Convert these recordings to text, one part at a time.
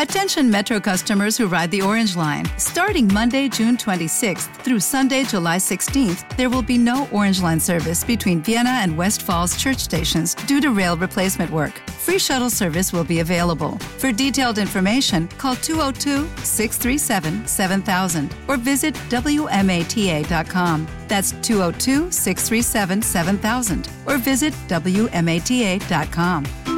Attention Metro customers who ride the Orange Line. Starting Monday, June 26th through Sunday, July 16th, there will be no Orange Line service between Vienna and West Falls church stations due to rail replacement work. Free shuttle service will be available. For detailed information, call 202 637 7000 or visit WMATA.com. That's 202 637 7000 or visit WMATA.com.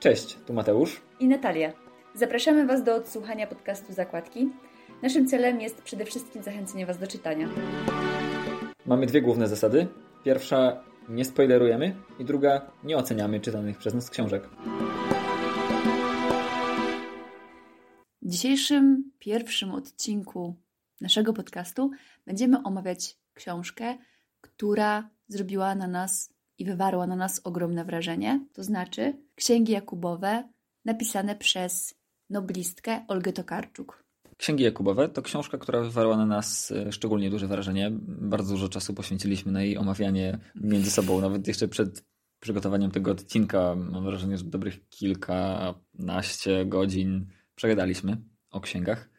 Cześć, tu Mateusz. i Natalia. Zapraszamy Was do odsłuchania podcastu Zakładki. Naszym celem jest przede wszystkim zachęcenie Was do czytania. Mamy dwie główne zasady. Pierwsza, nie spoilerujemy i druga, nie oceniamy czytanych przez nas książek. W dzisiejszym pierwszym odcinku naszego podcastu będziemy omawiać książkę, która zrobiła na nas i wywarła na nas ogromne wrażenie. To znaczy Księgi Jakubowe napisane przez noblistkę Olgę Tokarczuk. Księgi Jakubowe to książka, która wywarła na nas e, szczególnie duże wrażenie. Bardzo dużo czasu poświęciliśmy na jej omawianie między sobą. Nawet jeszcze przed przygotowaniem tego odcinka mam wrażenie, że dobrych kilkanaście godzin przegadaliśmy o księgach.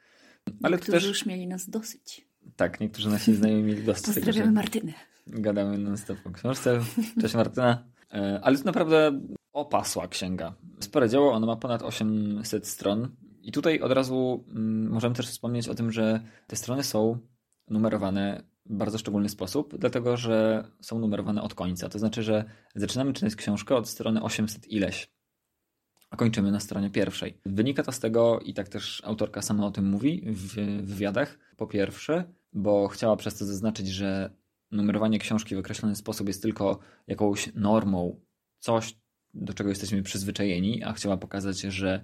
Ale to którzy też już mieli nas dosyć. tak, niektórzy nasi znajomi mieli dosyć tego, Pozdrawiamy że Martynę. Gadamy non stop o książce. Cześć Martyna. E, Ale to naprawdę opasła księga. Spore dzieło, ono ma ponad 800 stron. I tutaj od razu mm, możemy też wspomnieć o tym, że te strony są numerowane w bardzo szczególny sposób, dlatego że są numerowane od końca. To znaczy, że zaczynamy czytać książkę od strony 800 ileś, a kończymy na stronie pierwszej. Wynika to z tego, i tak też autorka sama o tym mówi w wywiadach, po pierwsze, bo chciała przez to zaznaczyć, że numerowanie książki w określony sposób jest tylko jakąś normą, coś, do czego jesteśmy przyzwyczajeni, a chciała pokazać, że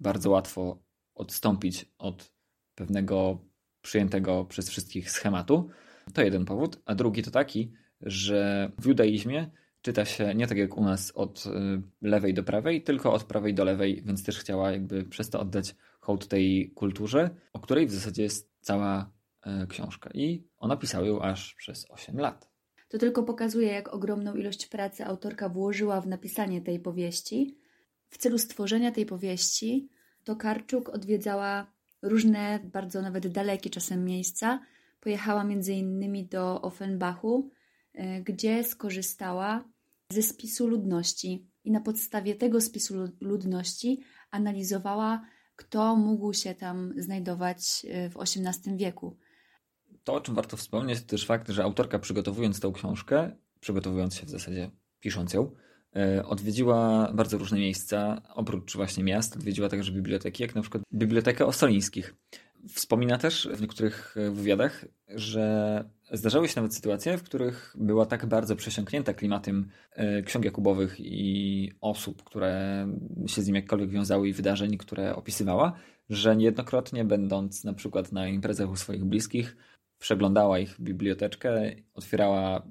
bardzo łatwo odstąpić od pewnego przyjętego przez wszystkich schematu. To jeden powód. A drugi to taki, że w judaizmie czyta się nie tak jak u nas od y, lewej do prawej, tylko od prawej do lewej, więc też chciała jakby przez to oddać hołd tej kulturze, o której w zasadzie jest cała y, książka. I ona pisała ją aż przez 8 lat. To tylko pokazuje, jak ogromną ilość pracy autorka włożyła w napisanie tej powieści. W celu stworzenia tej powieści Tokarczuk odwiedzała różne, bardzo nawet dalekie czasem miejsca. Pojechała między innymi do Offenbachu, e, gdzie skorzystała ze spisu ludności i na podstawie tego spisu lu- ludności analizowała, kto mógł się tam znajdować e, w XVIII wieku. To, o czym warto wspomnieć, to też fakt, że autorka przygotowując tę książkę, przygotowując się w zasadzie, pisząc ją, e, odwiedziła bardzo różne miejsca, oprócz właśnie miast, odwiedziła także biblioteki, jak na przykład Bibliotekę Ostolińskich. Wspomina też w niektórych e, wywiadach, że zdarzały się nawet sytuacje, w których była tak bardzo przesiąknięta klimatem e, ksiąg Jakubowych i osób, które się z nim jakkolwiek wiązały i wydarzeń, które opisywała, że niejednokrotnie będąc na przykład na imprezach u swoich bliskich, przeglądała ich biblioteczkę, otwierała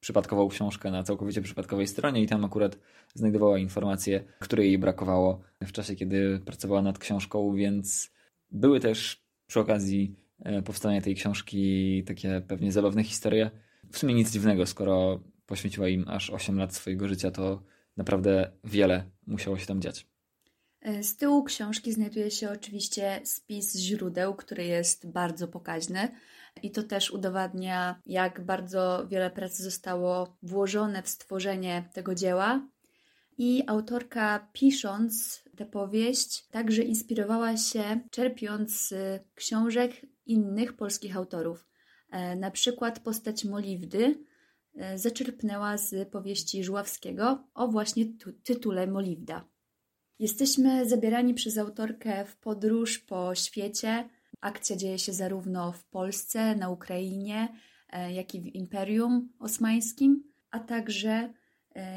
przypadkową książkę na całkowicie przypadkowej stronie i tam akurat znajdowała informacje, której jej brakowało w czasie, kiedy pracowała nad książką, więc były też przy okazji e, powstania tej książki takie pewnie zabawne historie. W sumie nic dziwnego, skoro poświęciła im aż 8 lat swojego życia, to naprawdę wiele musiało się tam dziać. E, Z tyłu książki znajduje się oczywiście spis źródeł, który jest bardzo pokaźny. I to też udowadnia, jak bardzo wiele pracy zostało włożone w stworzenie tego dzieła. I autorka, pisząc tę powieść, także inspirowała się, czerpiąc z książek innych polskich autorów. E, Na przykład postać Moliwdy e, zaczerpnęła z powieści Żuławskiego o właśnie tu- tytule Moliwda. Jesteśmy zabierani przez autorkę w podróż po świecie. Akcja dzieje się zarówno w Polsce, na Ukrainie, jak i w Imperium Osmańskim, a także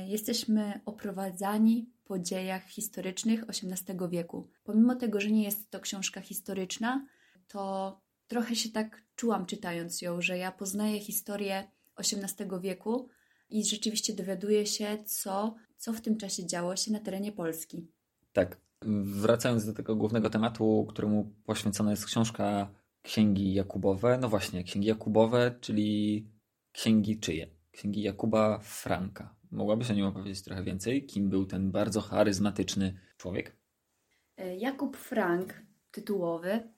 jesteśmy oprowadzani po dziejach historycznych XVIII wieku. Pomimo tego, że nie jest to książka historyczna, to trochę się tak czułam czytając ją, że ja poznaję historię XVIII wieku i rzeczywiście dowiaduję się, co, co w tym czasie działo się na terenie Polski. Tak. Wracając do tego głównego tematu, któremu poświęcona jest książka Księgi Jakubowe. No właśnie, Księgi Jakubowe, czyli księgi czyje? Księgi Jakuba Franka. Mogłabyś o nim opowiedzieć trochę więcej? Kim był ten bardzo charyzmatyczny człowiek? E, Jakub Frank, tytułowy.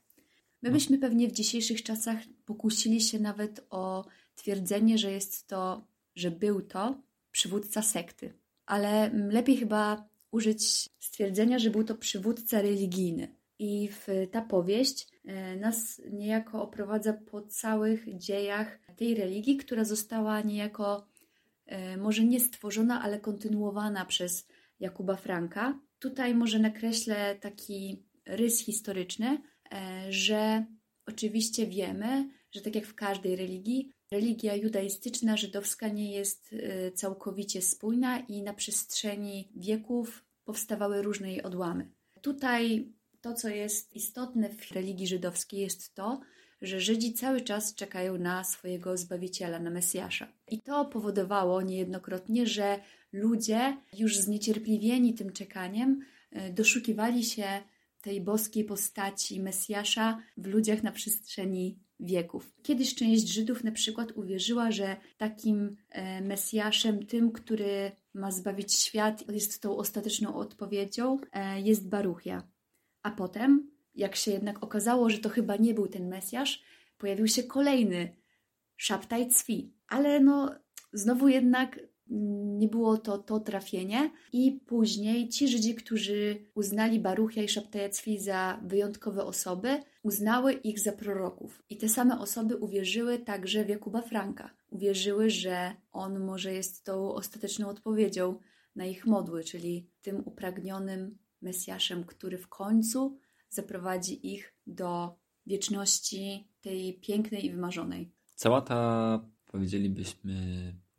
My byśmy pewnie w dzisiejszych czasach pokusili się nawet o twierdzenie, że jest to, że był to przywódca sekty. Ale lepiej chyba użyć stwierdzenia, że był to przywódca religijny. I ta powieść e, nas niejako oprowadza po całych dziejach tej religii, która została niejako E, może nie stworzona, ale kontynuowana przez Jakuba Franka. Tutaj może nakreślę taki rys historyczny, e, że oczywiście wiemy, że tak jak w każdej religii, religia judaistyczna, żydowska nie jest e, całkowicie spójna i na przestrzeni wieków powstawały różne jej odłamy. Tutaj to, co jest istotne w religii żydowskiej, jest to, że Żydzi cały czas czekają na swojego Zbawiciela, na Mesjasza. I to powodowało niejednokrotnie, że ludzie, już zniecierpliwieni tym czekaniem, e, doszukiwali się tej boskiej postaci Mesjasza w ludziach na przestrzeni wieków. Kiedyś część Żydów na przykład uwierzyła, że takim e, Mesjaszem, tym, który ma zbawić świat, jest tą ostateczną odpowiedzią, e, jest Baruchia. A potem jak się jednak okazało, że to chyba nie był ten Mesjasz, pojawił się kolejny Szaptaj Cwi. Ale no, znowu jednak nie było to to trafienie i później ci Żydzi, którzy uznali Baruchia i Szaptaja Cwi za wyjątkowe osoby, uznały ich za proroków. I te same osoby uwierzyły także w Jakuba Franka. Uwierzyły, że on może jest tą ostateczną odpowiedzią na ich modły, czyli tym upragnionym Mesjaszem, który w końcu zaprowadzi ich do wieczności tej pięknej i wymarzonej. Cała ta, powiedzielibyśmy,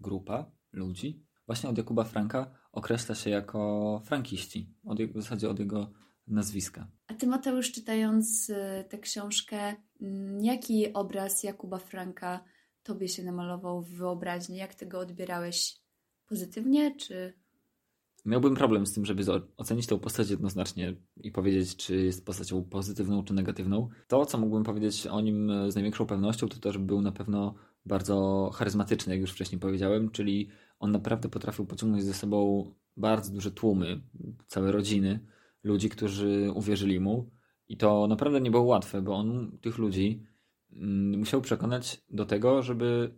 grupa ludzi, właśnie od Jakuba Franka, określa się jako frankiści, od w zasadzie od jego nazwiska. A ty, Mateusz, czytając y, tę książkę, mm, jaki obraz Jakuba Franka tobie się namalował w wyobraźni? Jak tego odbierałeś? Pozytywnie, czy miałbym problem z tym, żeby ocenić tę postać jednoznacznie i powiedzieć, czy jest postacią pozytywną, czy negatywną. To, co mógłbym powiedzieć o nim z największą pewnością, to też był na pewno bardzo charyzmatyczny, jak już wcześniej powiedziałem, czyli on naprawdę potrafił pociągnąć ze sobą bardzo duże tłumy, całe rodziny ludzi, którzy uwierzyli mu. I to naprawdę nie było łatwe, bo on tych ludzi mm, musiał przekonać do tego, żeby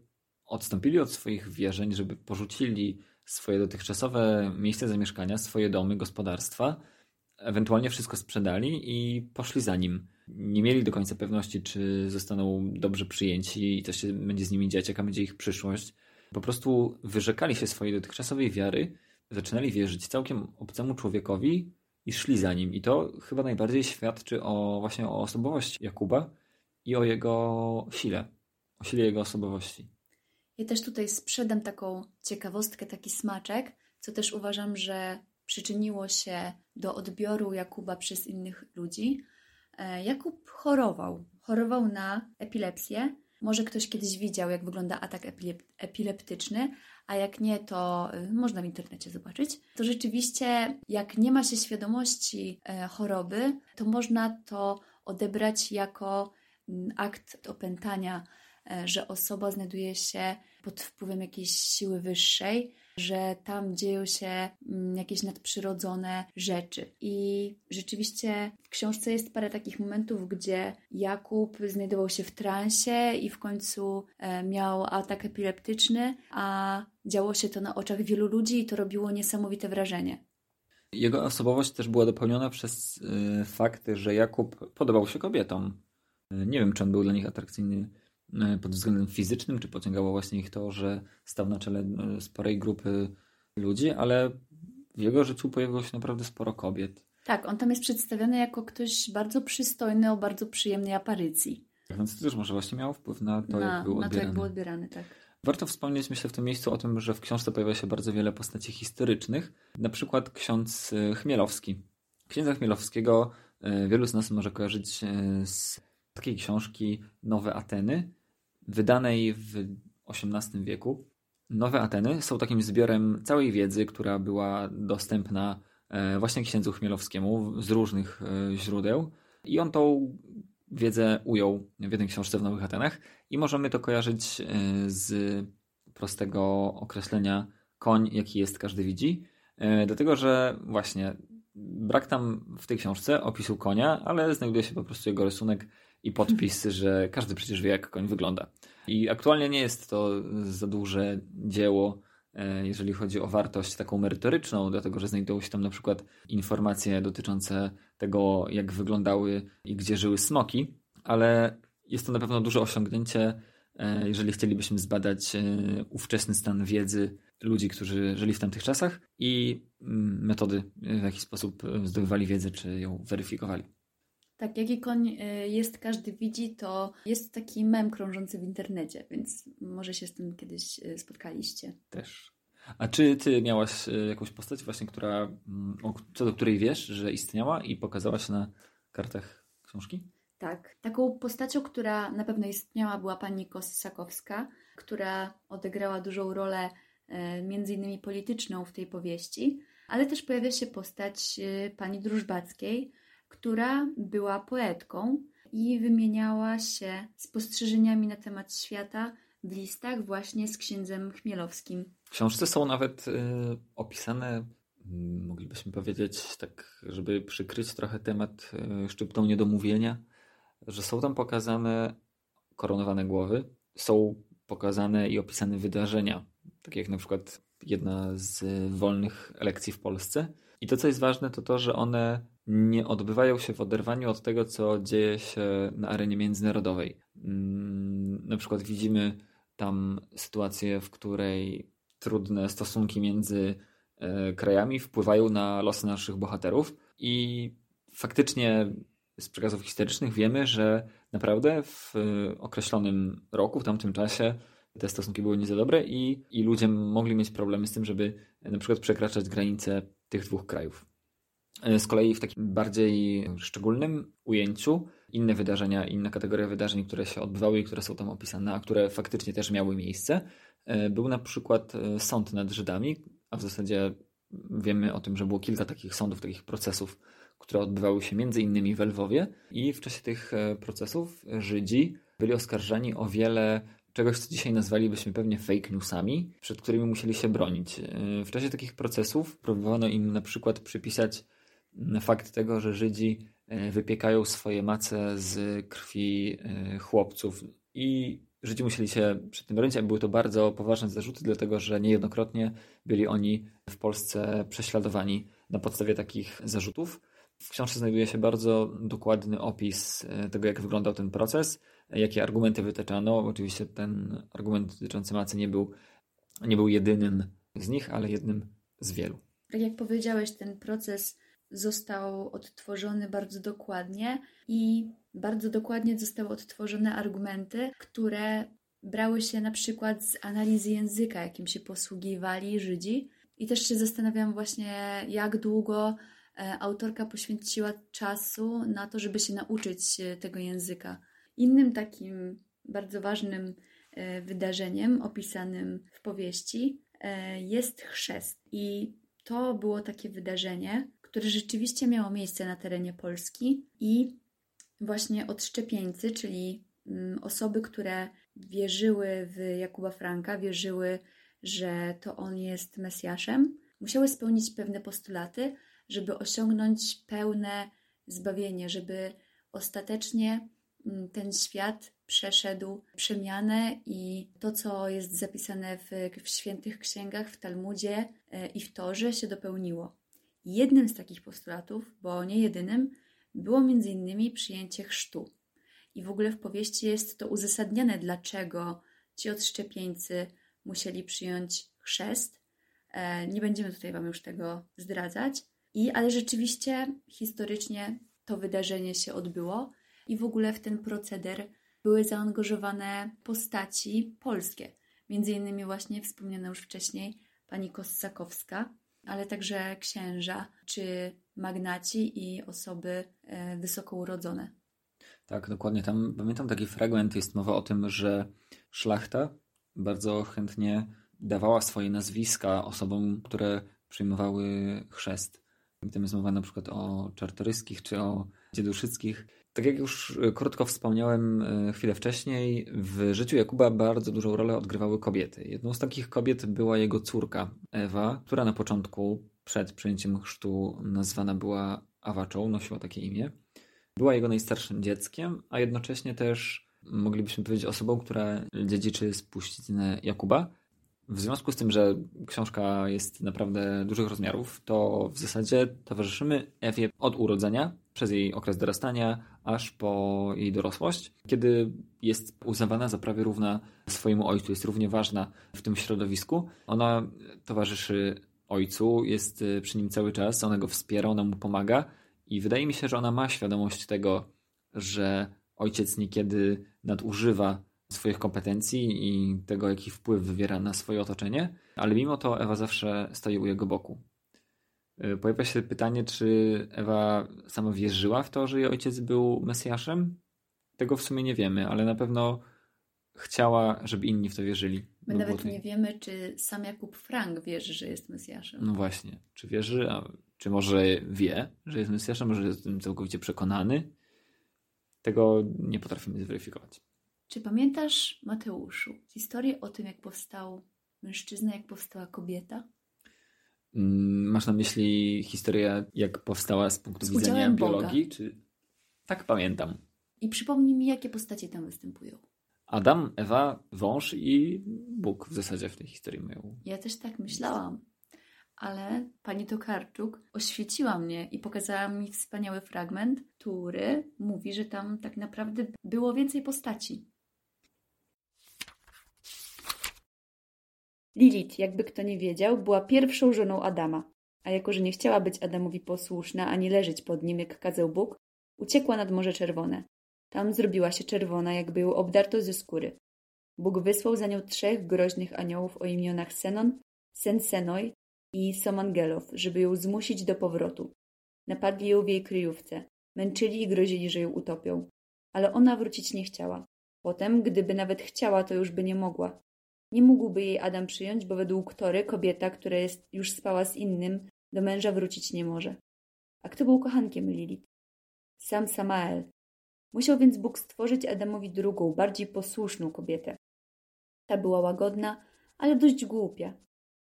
odstąpili od swoich wierzeń, żeby porzucili swoje dotychczasowe miejsce zamieszkania, swoje domy, gospodarstwa, ewentualnie wszystko sprzedali i poszli za nim. Nie mieli do końca pewności, czy zostaną dobrze przyjęci i co się będzie z nimi dziać, jaka będzie ich przyszłość. Po prostu wyrzekali się swojej dotychczasowej wiary, zaczynali wierzyć całkiem obcemu człowiekowi i szli za nim. I to chyba najbardziej świadczy o właśnie o osobowości Jakuba i o jego sile, o sile jego osobowości. Ja też tutaj sprzedam taką ciekawostkę, taki smaczek, co też uważam, że przyczyniło się do odbioru Jakuba przez innych ludzi. E, Jakub chorował. Chorował na epilepsję. Może ktoś kiedyś widział, jak wygląda atak epilep epileptyczny, a jak nie, to y, można w internecie zobaczyć. To rzeczywiście, jak nie ma się świadomości e, choroby, to można to odebrać jako mm, akt opętania E, że osoba znajduje się pod wpływem jakiejś siły wyższej, że tam dzieją się mm, jakieś nadprzyrodzone rzeczy. I rzeczywiście w książce jest parę takich momentów, gdzie Jakub znajdował się w transie i w końcu e, miał atak epileptyczny, a działo się to na oczach wielu ludzi i to robiło niesamowite wrażenie. Jego osobowość też była dopełniona przez y, fakt, że Jakub podobał się kobietom. Nie wiem, czy on był dla nich atrakcyjny E, pod względem fizycznym, czy pociągało właśnie ich to, że stał na czele e, sporej grupy ludzi, ale w jego życiu pojawiło się naprawdę sporo kobiet. Tak, on tam jest przedstawiony jako ktoś bardzo przystojny, o bardzo przyjemnej aparycji. Więc to też może właśnie miało wpływ na to, na, jak był na to, odbierany. jak był odbierany, tak. Warto wspomnieć, myślę, w tym miejscu o tym, że w książce pojawia się bardzo wiele postaci historycznych. Na przykład ksiądz y, Chmielowski. Księdza Chmielowskiego wielu z nas może kojarzyć z takiej książki Nowe Ateny, wydanej w XVIII wieku. Nowe Ateny są takim zbiorem całej wiedzy, która była dostępna e, właśnie księdzu Chmielowskiemu z różnych e, źródeł. I on tą wiedzę ujął w jednej książce w Nowych Atenach i możemy to kojarzyć e, z prostego określenia koń, jaki jest, każdy widzi. Dlatego, że właśnie brak tam w tej książce opisu konia, ale znajduje się po prostu jego rysunek i podpis, że każdy przecież wie, jak koń wygląda. I aktualnie nie jest to za duże dzieło, e, jeżeli chodzi o wartość taką merytoryczną, dlatego że znajdują się tam na przykład informacje dotyczące tego, jak wyglądały i gdzie żyły smoki, ale jest to na pewno duże osiągnięcie, e, jeżeli chcielibyśmy zbadać e, ówczesny stan wiedzy ludzi, którzy żyli w tamtych czasach i mm, metody, w jaki sposób zdobywali wiedzę, czy ją weryfikowali. Tak, jaki koń y, jest, każdy widzi, to jest taki mem krążący w internecie, więc może się z tym kiedyś y, spotkaliście. Też. A czy ty miałaś y, jakąś postać właśnie, która, mm, co do której wiesz, że istniała i pokazała się na kartach książki? Tak. Taką postacią, która na pewno istniała, była pani Kosakowska, która odegrała dużą rolę między innymi polityczną w tej powieści, ale też pojawia się postać pani Drużbackiej, która była poetką i wymieniała się spostrzeżeniami na temat świata w listach właśnie z księdzem Chmielowskim. W książce są nawet y, opisane, y, moglibyśmy powiedzieć, tak, żeby przykryć trochę temat y, szczyptą niedomówienia, że są tam pokazane koronowane głowy, są pokazane i opisane wydarzenia, takie jak na przykład jedna z wolnych lekcji w Polsce. I to, co jest ważne, to to, że one nie odbywają się w oderwaniu od tego, co dzieje się na arenie międzynarodowej. Mm, na przykład widzimy tam sytuację, w której trudne stosunki między e, krajami wpływają na losy naszych bohaterów i faktycznie z przekazów historycznych wiemy, że naprawdę w określonym roku, w tamtym czasie te stosunki były nie za dobre i, i ludzie mogli mieć problemy z tym, żeby na przykład przekraczać granice tych dwóch krajów. E, z kolei w takim bardziej szczególnym ujęciu inne wydarzenia, inna kategoria wydarzeń, które się odbywały i które są tam opisane, a które faktycznie też miały miejsce, e, był na przykład e, sąd nad Żydami, a w zasadzie wiemy o tym, że było kilka takich sądów, takich procesów, które odbywały się między innymi w Lwowie i w czasie tych procesów Żydzi byli oskarżani o wiele czegoś, co dzisiaj nazwalibyśmy pewnie fake newsami, przed którymi musieli się bronić. W czasie takich procesów próbowano im na przykład przypisać fakt tego, że Żydzi e, wypiekają swoje mace z krwi e, chłopców i Żydzi musieli się przed tym bronić, a były to bardzo poważne zarzuty, dlatego że niejednokrotnie byli oni w Polsce prześladowani na podstawie takich zarzutów. W książce znajduje się bardzo dokładny opis e, tego, jak wyglądał ten proces, jakie argumenty wytaczano. Oczywiście ten argument dotyczący macy nie był, nie był jedynym z nich, ale jednym z wielu. Tak jak powiedziałeś, ten proces został odtworzony bardzo dokładnie i bardzo dokładnie zostały odtworzone argumenty, które brały się na przykład z analizy języka, jakim się posługiwali Żydzi. I też się zastanawiam właśnie, jak długo e, autorka poświęciła czasu na to, żeby się nauczyć tego języka. Innym takim bardzo ważnym e, wydarzeniem opisanym w powieści e, jest chrzest. I to było takie wydarzenie, które rzeczywiście miało miejsce na terenie Polski i właśnie odszczepieńcy, czyli mm, osoby, które wierzyły w Jakuba Franka, wierzyły, że to on jest Mesjaszem, musiały spełnić pewne postulaty, żeby osiągnąć pełne zbawienie, żeby ostatecznie mm, ten świat przeszedł przemianę i to, co jest zapisane w, w świętych księgach, w Talmudzie e, i w Torze się dopełniło. Jednym z takich postulatów, bo nie jedynym, było innymi przyjęcie chrztu. I w ogóle w powieści jest to uzasadnione, dlaczego ci odszczepieńcy musieli przyjąć chrzest. E, nie będziemy tutaj Wam już tego zdradzać. I, ale rzeczywiście historycznie to wydarzenie się odbyło i w ogóle w ten proceder były zaangażowane postaci polskie. Między innymi właśnie wspomniana już wcześniej pani Kossakowska, ale także księża czy magnaci i osoby e, wysoko urodzone. Tak, dokładnie. Tam pamiętam taki fragment, jest mowa o tym, że szlachta bardzo chętnie dawała swoje nazwiska osobom, które przyjmowały chrzest. Tam jest mowa na przykład o Czartoryskich czy o Dzieduszyckich. Tak jak już krótko wspomniałem e, chwilę wcześniej, w życiu Jakuba bardzo dużą rolę odgrywały kobiety. Jedną z takich kobiet była jego córka Ewa, która na początku, przed przyjęciem chrztu, nazwana była Awaczą, nosiła takie imię. Była jego najstarszym dzieckiem, a jednocześnie też moglibyśmy powiedzieć osobą, która dziedziczy spuściznę Jakuba. W związku z tym, że książka jest naprawdę dużych rozmiarów, to w zasadzie towarzyszymy Ewie od urodzenia, przez jej okres dorastania, aż po jej dorosłość, kiedy jest uznawana za prawie równa swojemu ojcu, jest równie ważna w tym środowisku. Ona towarzyszy ojcu, jest przy nim cały czas, ona go wspiera, ona mu pomaga i wydaje mi się, że ona ma świadomość tego, że ojciec niekiedy nadużywa swoich kompetencji i tego, jaki wpływ wywiera na swoje otoczenie, ale mimo to Ewa zawsze stoi u jego boku. Y, pojawia się pytanie, czy Ewa sama wierzyła w to, że jej ojciec był Mesjaszem? Tego w sumie nie wiemy, ale na pewno chciała, żeby inni w to wierzyli. My nawet nie wiemy, czy sam Jakub Frank wierzy, że jest Mesjaszem. No właśnie. Czy wierzy, a czy może wie, że jest Mesjaszem, może jest tym całkowicie przekonany? Tego nie potrafimy zweryfikować. Czy pamiętasz, Mateuszu, historię o tym, jak powstał mężczyzna, jak powstała kobieta? Mm, masz na myśli historię, jak powstała z punktu z widzenia biologii? Czy... Tak pamiętam. I przypomnij mi, jakie postacie tam występują. Adam, Ewa, wąż i Bóg w zasadzie w tej historii mają. Ja też tak myślałam. Ale pani Tokarczuk oświeciła mnie i pokazała mi wspaniały fragment, który mówi, że tam tak naprawdę było więcej postaci. Lilith, jakby kto nie wiedział, była pierwszą żoną Adama, a jako, że nie chciała być Adamowi posłuszna ani leżeć pod nim, jak kazał Bóg, uciekła nad Morze Czerwone. Tam zrobiła się czerwona, jakby ją obdarto ze skóry. Bóg wysłał za nią trzech groźnych aniołów o imionach Senon, Sensenoi i Somangelow, żeby ją zmusić do powrotu. Napadli ją w jej kryjówce, męczyli i grozili, że ją utopią. Ale ona wrócić nie chciała. Potem, gdyby nawet chciała, to już by nie mogła. Nie mógłby jej Adam przyjąć, bo według Tory kobieta, która jest, już spała z innym, do męża wrócić nie może. A kto był kochankiem Lilith? Sam Samael. Musiał więc Bóg stworzyć Adamowi drugą, bardziej posłuszną kobietę. Ta była łagodna, ale dość głupia.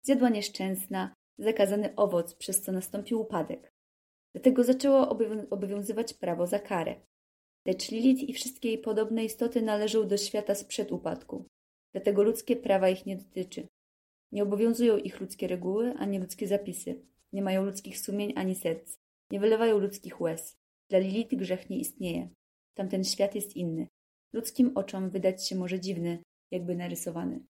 Zjadła nieszczęsna, zakazany owoc, przez co nastąpił upadek. Dlatego zaczęło obowiązywać prawo za karę. Lecz Lilith i wszystkie jej podobne istoty należą do świata sprzed upadku. Dlatego ludzkie prawa ich nie dotyczy. Nie obowiązują ich ludzkie reguły, ani ludzkie zapisy. Nie mają ludzkich sumień ani serc. Nie wylewają ludzkich łez. Dla Lilith grzech nie istnieje. Tamten świat jest inny. Ludzkim oczom wydać się może dziwny, jakby narysowany.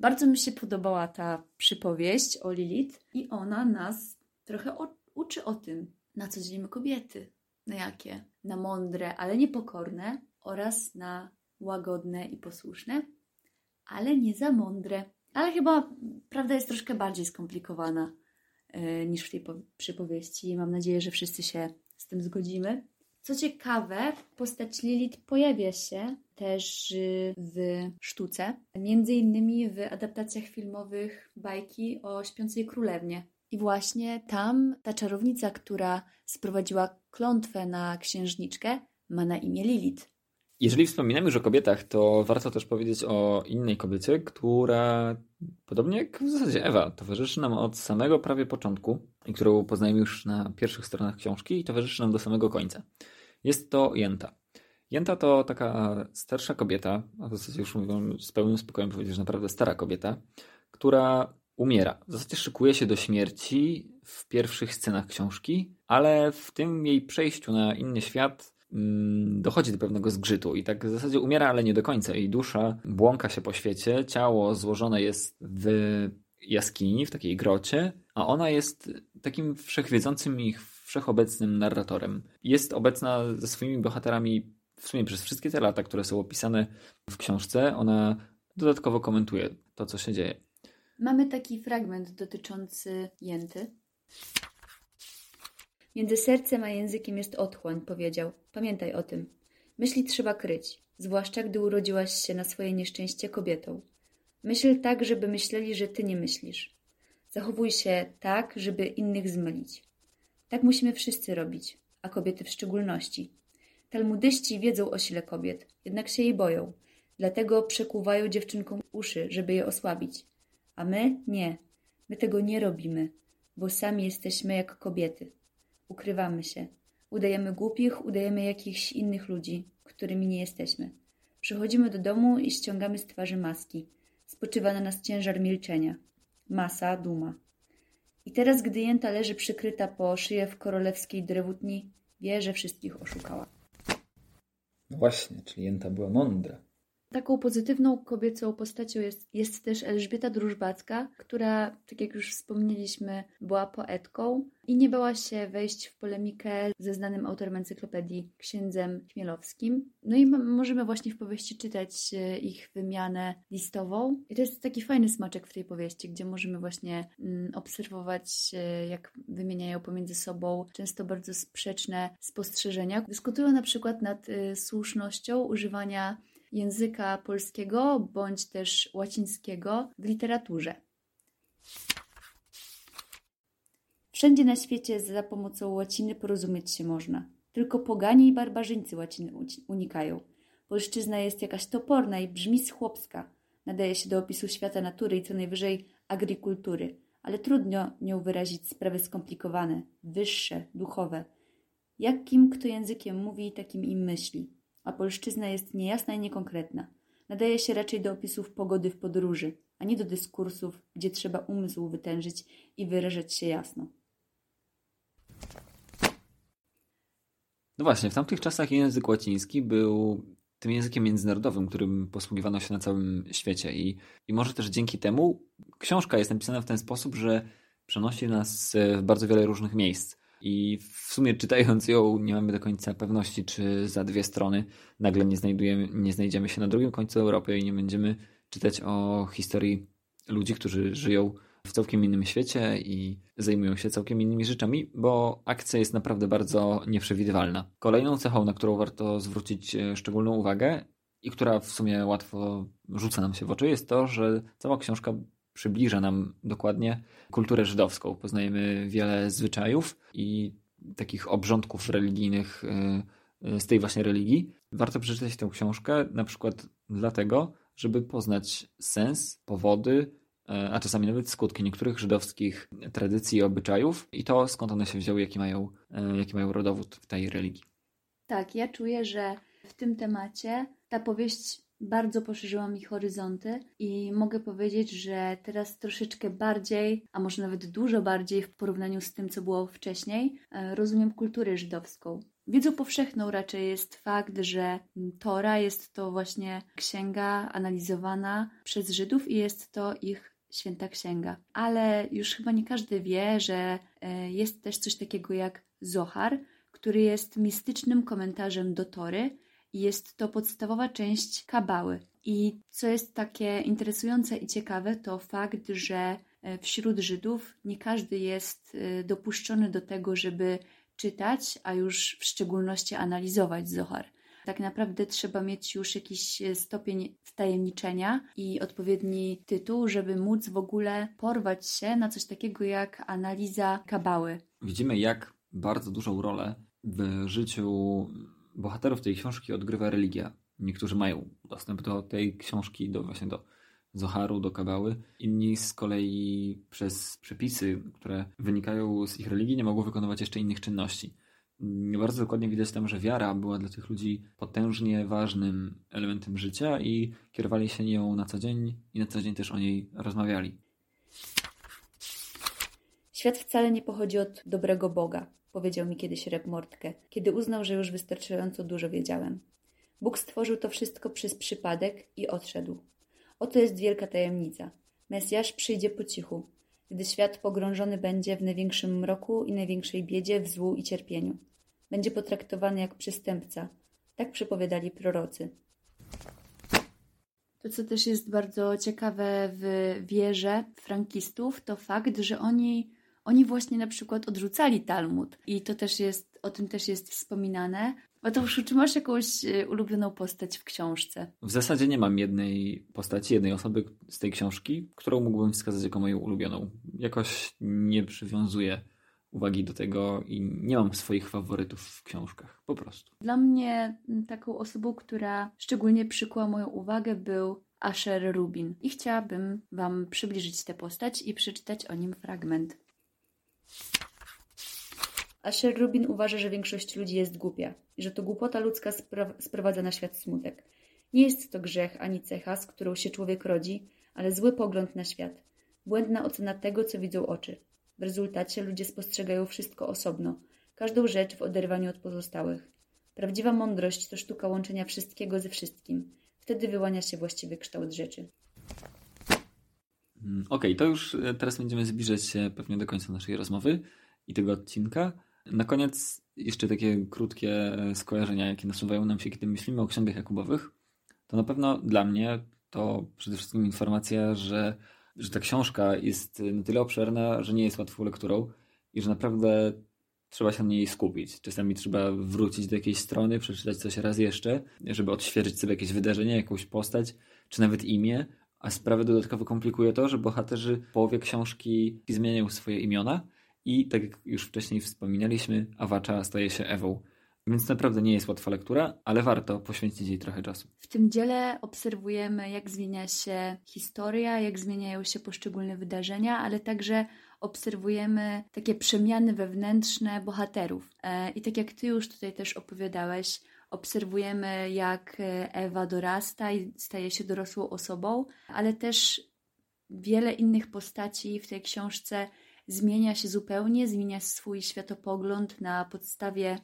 Bardzo mi się podobała ta przypowieść o Lilith i ona nas trochę o, uczy o tym, na co dzielimy kobiety. Na jakie? Na mądre, ale niepokorne oraz na łagodne i posłuszne, ale nie za mądre. Ale chyba prawda jest troszkę bardziej skomplikowana yy, niż w tej przypowieści. Mam nadzieję, że wszyscy się z tym zgodzimy. Co ciekawe, postać Lilith pojawia się też y, w sztuce, między innymi w adaptacjach filmowych bajki o śpiącej królewnie. I właśnie tam ta czarownica, która sprowadziła klątwę na księżniczkę, ma na imię Lilith. Jeżeli wspominamy już o kobietach, to warto też powiedzieć o innej kobiecie, która podobnie jak w zasadzie Ewa, towarzyszy nam od samego prawie początku i którą poznajemy już na pierwszych stronach książki i towarzyszy nam do samego końca. Jest to Jenta. Jenta to taka starsza kobieta, a w zasadzie już mówią z pełnym spokojem powiedzieć, że naprawdę stara kobieta, która umiera. W zasadzie szykuje się do śmierci w pierwszych scenach książki, ale w tym jej przejściu na inny świat dochodzi do pewnego zgrzytu i tak w zasadzie umiera, ale nie do końca. Jej dusza błąka się po świecie, ciało złożone jest w jaskini, w takiej grocie, a ona jest takim wszechwiedzącym ich wszechobecnym narratorem. Jest obecna ze swoimi bohaterami w sumie przez wszystkie te lata, które są opisane w książce, ona dodatkowo komentuje to, co się dzieje. Mamy taki fragment dotyczący jęty. Między sercem a językiem jest otchłań, powiedział. Pamiętaj o tym. Myśli trzeba kryć, zwłaszcza gdy urodziłaś się na swoje nieszczęście kobietą. Myśl tak, żeby myśleli, że ty nie myślisz. Zachowuj się tak, żeby innych zmylić. Tak musimy wszyscy robić, a kobiety w szczególności. Talmudyści wiedzą o sile kobiet, jednak się jej boją. Dlatego przekuwają dziewczynkom uszy, żeby je osłabić. A my nie. My tego nie robimy, bo sami jesteśmy jak kobiety. Ukrywamy się. Udajemy głupich, udajemy jakichś innych ludzi, którymi nie jesteśmy. Przychodzimy do domu i ściągamy z twarzy maski. Spoczywa na nas ciężar milczenia. Masa, duma. I teraz, gdy jęta leży przykryta po szyję w korolewskiej drewutni, wie, że wszystkich oszukała. No właśnie, czyli jęta była mądra. Taką pozytywną kobiecą postacią jest, jest też Elżbieta Drużbacka, która, tak jak już wspomnieliśmy, była poetką i nie bała się wejść w polemikę ze znanym autorem encyklopedii księdzem Chmielowskim. No i możemy właśnie w powieści czytać e, ich wymianę listową. I to jest taki fajny smaczek w tej powieści, gdzie możemy właśnie mm, obserwować, e, jak wymieniają pomiędzy sobą często bardzo sprzeczne spostrzeżenia. Dyskutują na przykład nad y, słusznością używania języka polskiego bądź też łacińskiego w literaturze. Wszędzie na świecie za pomocą łaciny porozumieć się można. Tylko poganie i barbarzyńcy łaciny unikają. Polszczyzna jest jakaś toporna i brzmi chłopska. Nadaje się do opisu świata natury i co najwyżej agrikultury, ale trudno nią wyrazić sprawy skomplikowane, wyższe, duchowe. Jakim kto językiem mówi, takim im myśli a polszczyzna jest niejasna i niekonkretna. Nadaje się raczej do opisów pogody w podróży, a nie do dyskursów, gdzie trzeba umysł wytężyć i wyrażać się jasno. No właśnie, w tamtych czasach język łaciński był tym językiem międzynarodowym, którym posługiwano się na całym świecie. I, I może też dzięki temu książka jest napisana w ten sposób, że przenosi nas w bardzo wiele różnych miejsc. I w sumie czytając ją nie mamy do końca pewności, czy za dwie strony nagle nie, znajdujemy, nie znajdziemy się na drugim końcu Europy i nie będziemy czytać o historii ludzi, którzy żyją w całkiem innym świecie i zajmują się całkiem innymi rzeczami, bo akcja jest naprawdę bardzo nieprzewidywalna. Kolejną cechą, na którą warto zwrócić e, szczególną uwagę i która w sumie łatwo rzuca nam się w oczy, jest to, że cała książka przybliża nam dokładnie kulturę żydowską. Poznajemy wiele zwyczajów i takich obrządków religijnych y, y, z tej właśnie religii. Warto przeczytać tę książkę na przykład dlatego, żeby poznać sens, powody, y, a czasami nawet skutki niektórych żydowskich tradycji i obyczajów i to skąd one się wzięły, jaki mają, jaki mają rodowód w tej religii. Tak, ja czuję, że w tym temacie ta powieść bardzo poszerzyła mi horyzonty i mogę powiedzieć, że teraz troszeczkę bardziej, a może nawet dużo bardziej w porównaniu z tym, co było wcześniej, e, rozumiem kulturę żydowską. Wiedzą powszechną raczej jest fakt, że Tora jest to właśnie księga analizowana przez Żydów i jest to ich święta księga. Ale już chyba nie każdy wie, że e, jest też coś takiego jak Zohar, który jest mistycznym komentarzem do Tory, jest to podstawowa część kabały. I co jest takie interesujące i ciekawe, to fakt, że e, wśród Żydów nie każdy jest e, dopuszczony do tego, żeby czytać, a już w szczególności analizować Zohar. Tak naprawdę trzeba mieć już jakiś e, stopień wtajemniczenia i odpowiedni tytuł, żeby móc w ogóle porwać się na coś takiego jak analiza kabały. Widzimy, jak bardzo dużą rolę w życiu bohaterów tej książki odgrywa religia. Niektórzy mają dostęp do tej książki, do właśnie do Zoharu, do Kabały. Inni z kolei przez przepisy, które wynikają z ich religii, nie mogą wykonywać jeszcze innych czynności. Bardzo dokładnie widać tam, że wiara była dla tych ludzi potężnie ważnym elementem życia i kierowali się nią na co dzień i na co dzień też o niej rozmawiali. Świat wcale nie pochodzi od dobrego Boga powiedział mi kiedyś Reb Mortke, kiedy uznał, że już wystarczająco dużo wiedziałem. Bóg stworzył to wszystko przez przypadek i odszedł. Oto jest wielka tajemnica. Mesjasz przyjdzie po cichu, gdy świat pogrążony będzie w największym mroku i największej biedzie, w złu i cierpieniu. Będzie potraktowany jak przestępca, Tak przepowiadali prorocy. To, co też jest bardzo ciekawe w wierze frankistów, to fakt, że oni, oni właśnie na przykład odrzucali Talmud. I to też jest, o tym też jest wspominane. Mateusz, czy masz jakąś e, ulubioną postać w książce? W zasadzie nie mam jednej postaci, jednej osoby z tej książki, którą mógłbym wskazać jako moją ulubioną. Jakoś nie przywiązuję uwagi do tego i nie mam swoich faworytów w książkach, po prostu. Dla mnie taką osobą, która szczególnie przykuła moją uwagę, był Asher Rubin. I chciałabym Wam przybliżyć tę postać i przeczytać o nim fragment. Asher Rubin uważa, że większość ludzi jest głupia i że to głupota ludzka spra sprowadza na świat smutek. Nie jest to grzech ani cecha, z którą się człowiek rodzi, ale zły pogląd na świat. Błędna ocena tego, co widzą oczy. W rezultacie ludzie spostrzegają wszystko osobno, każdą rzecz w oderwaniu od pozostałych. Prawdziwa mądrość to sztuka łączenia wszystkiego ze wszystkim. Wtedy wyłania się właściwy kształt rzeczy. Mm, okej, okay, to już e, teraz będziemy zbliżać się pewnie do końca naszej rozmowy i tego odcinka. Na koniec jeszcze takie krótkie e, skojarzenia, jakie nasuwają nam się, kiedy myślimy o księgach Jakubowych. To na pewno dla mnie to przede wszystkim informacja, że że ta książka jest na tyle obszerna, że nie jest łatwą lekturą i że naprawdę trzeba się na niej skupić. Czasami trzeba wrócić do jakiejś strony, przeczytać coś raz jeszcze, żeby odświeżyć sobie jakieś wydarzenie, jakąś postać, czy nawet imię, a sprawę dodatkowo komplikuje to, że bohaterzy w połowie książki zmieniają swoje imiona i tak jak już wcześniej wspominaliśmy, Awacza staje się Ewą. Więc naprawdę nie jest łatwa lektura, ale warto poświęcić jej trochę czasu. W tym dziele obserwujemy, jak zmienia się historia, jak zmieniają się poszczególne wydarzenia, ale także obserwujemy takie przemiany wewnętrzne bohaterów. E, I tak jak Ty już tutaj też opowiadałeś, obserwujemy, jak Ewa dorasta i staje się dorosłą osobą, ale też wiele innych postaci w tej książce zmienia się zupełnie, zmienia swój światopogląd na podstawie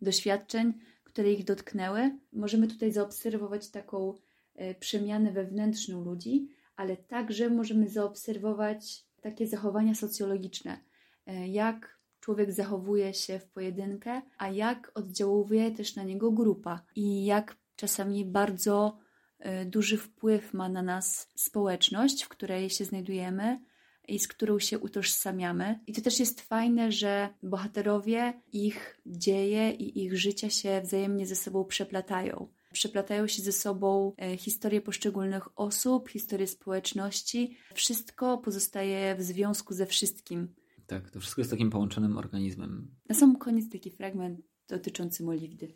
doświadczeń, które ich dotknęły. Możemy tutaj zaobserwować taką e, przemianę wewnętrzną ludzi, ale także możemy zaobserwować takie zachowania socjologiczne, e, jak człowiek zachowuje się w pojedynkę, a jak oddziałuje też na niego grupa i jak czasami bardzo e, duży wpływ ma na nas społeczność, w której się znajdujemy i z którą się utożsamiamy. I to też jest fajne, że bohaterowie, ich dzieje i ich życia się wzajemnie ze sobą przeplatają. Przeplatają się ze sobą e, historie poszczególnych osób, historie społeczności. Wszystko pozostaje w związku ze wszystkim. Tak, to wszystko jest takim połączonym organizmem. Na sam koniec taki fragment dotyczący Moliwdy.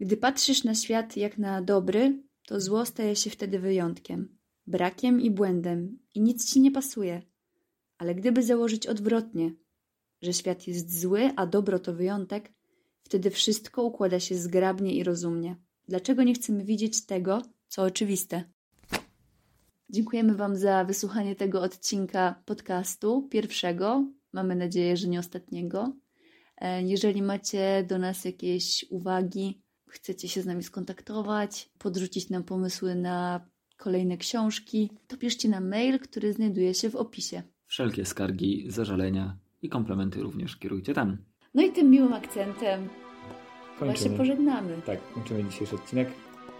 Gdy patrzysz na świat jak na dobry, to zło staje się wtedy wyjątkiem brakiem i błędem i nic ci nie pasuje. Ale gdyby założyć odwrotnie, że świat jest zły, a dobro to wyjątek, wtedy wszystko układa się zgrabnie i rozumnie. Dlaczego nie chcemy widzieć tego, co oczywiste? Dziękujemy Wam za wysłuchanie tego odcinka podcastu, pierwszego, mamy nadzieję, że nie ostatniego. E, jeżeli macie do nas jakieś uwagi, chcecie się z nami skontaktować, podrzucić nam pomysły na kolejne książki, to piszcie na mail, który znajduje się w opisie. Wszelkie skargi, zażalenia i komplementy również kierujcie tam. No i tym miłym akcentem kończymy. się pożegnamy. Tak, kończymy dzisiejszy odcinek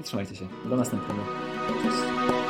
i trzymajcie się. Do następnego. Cześć.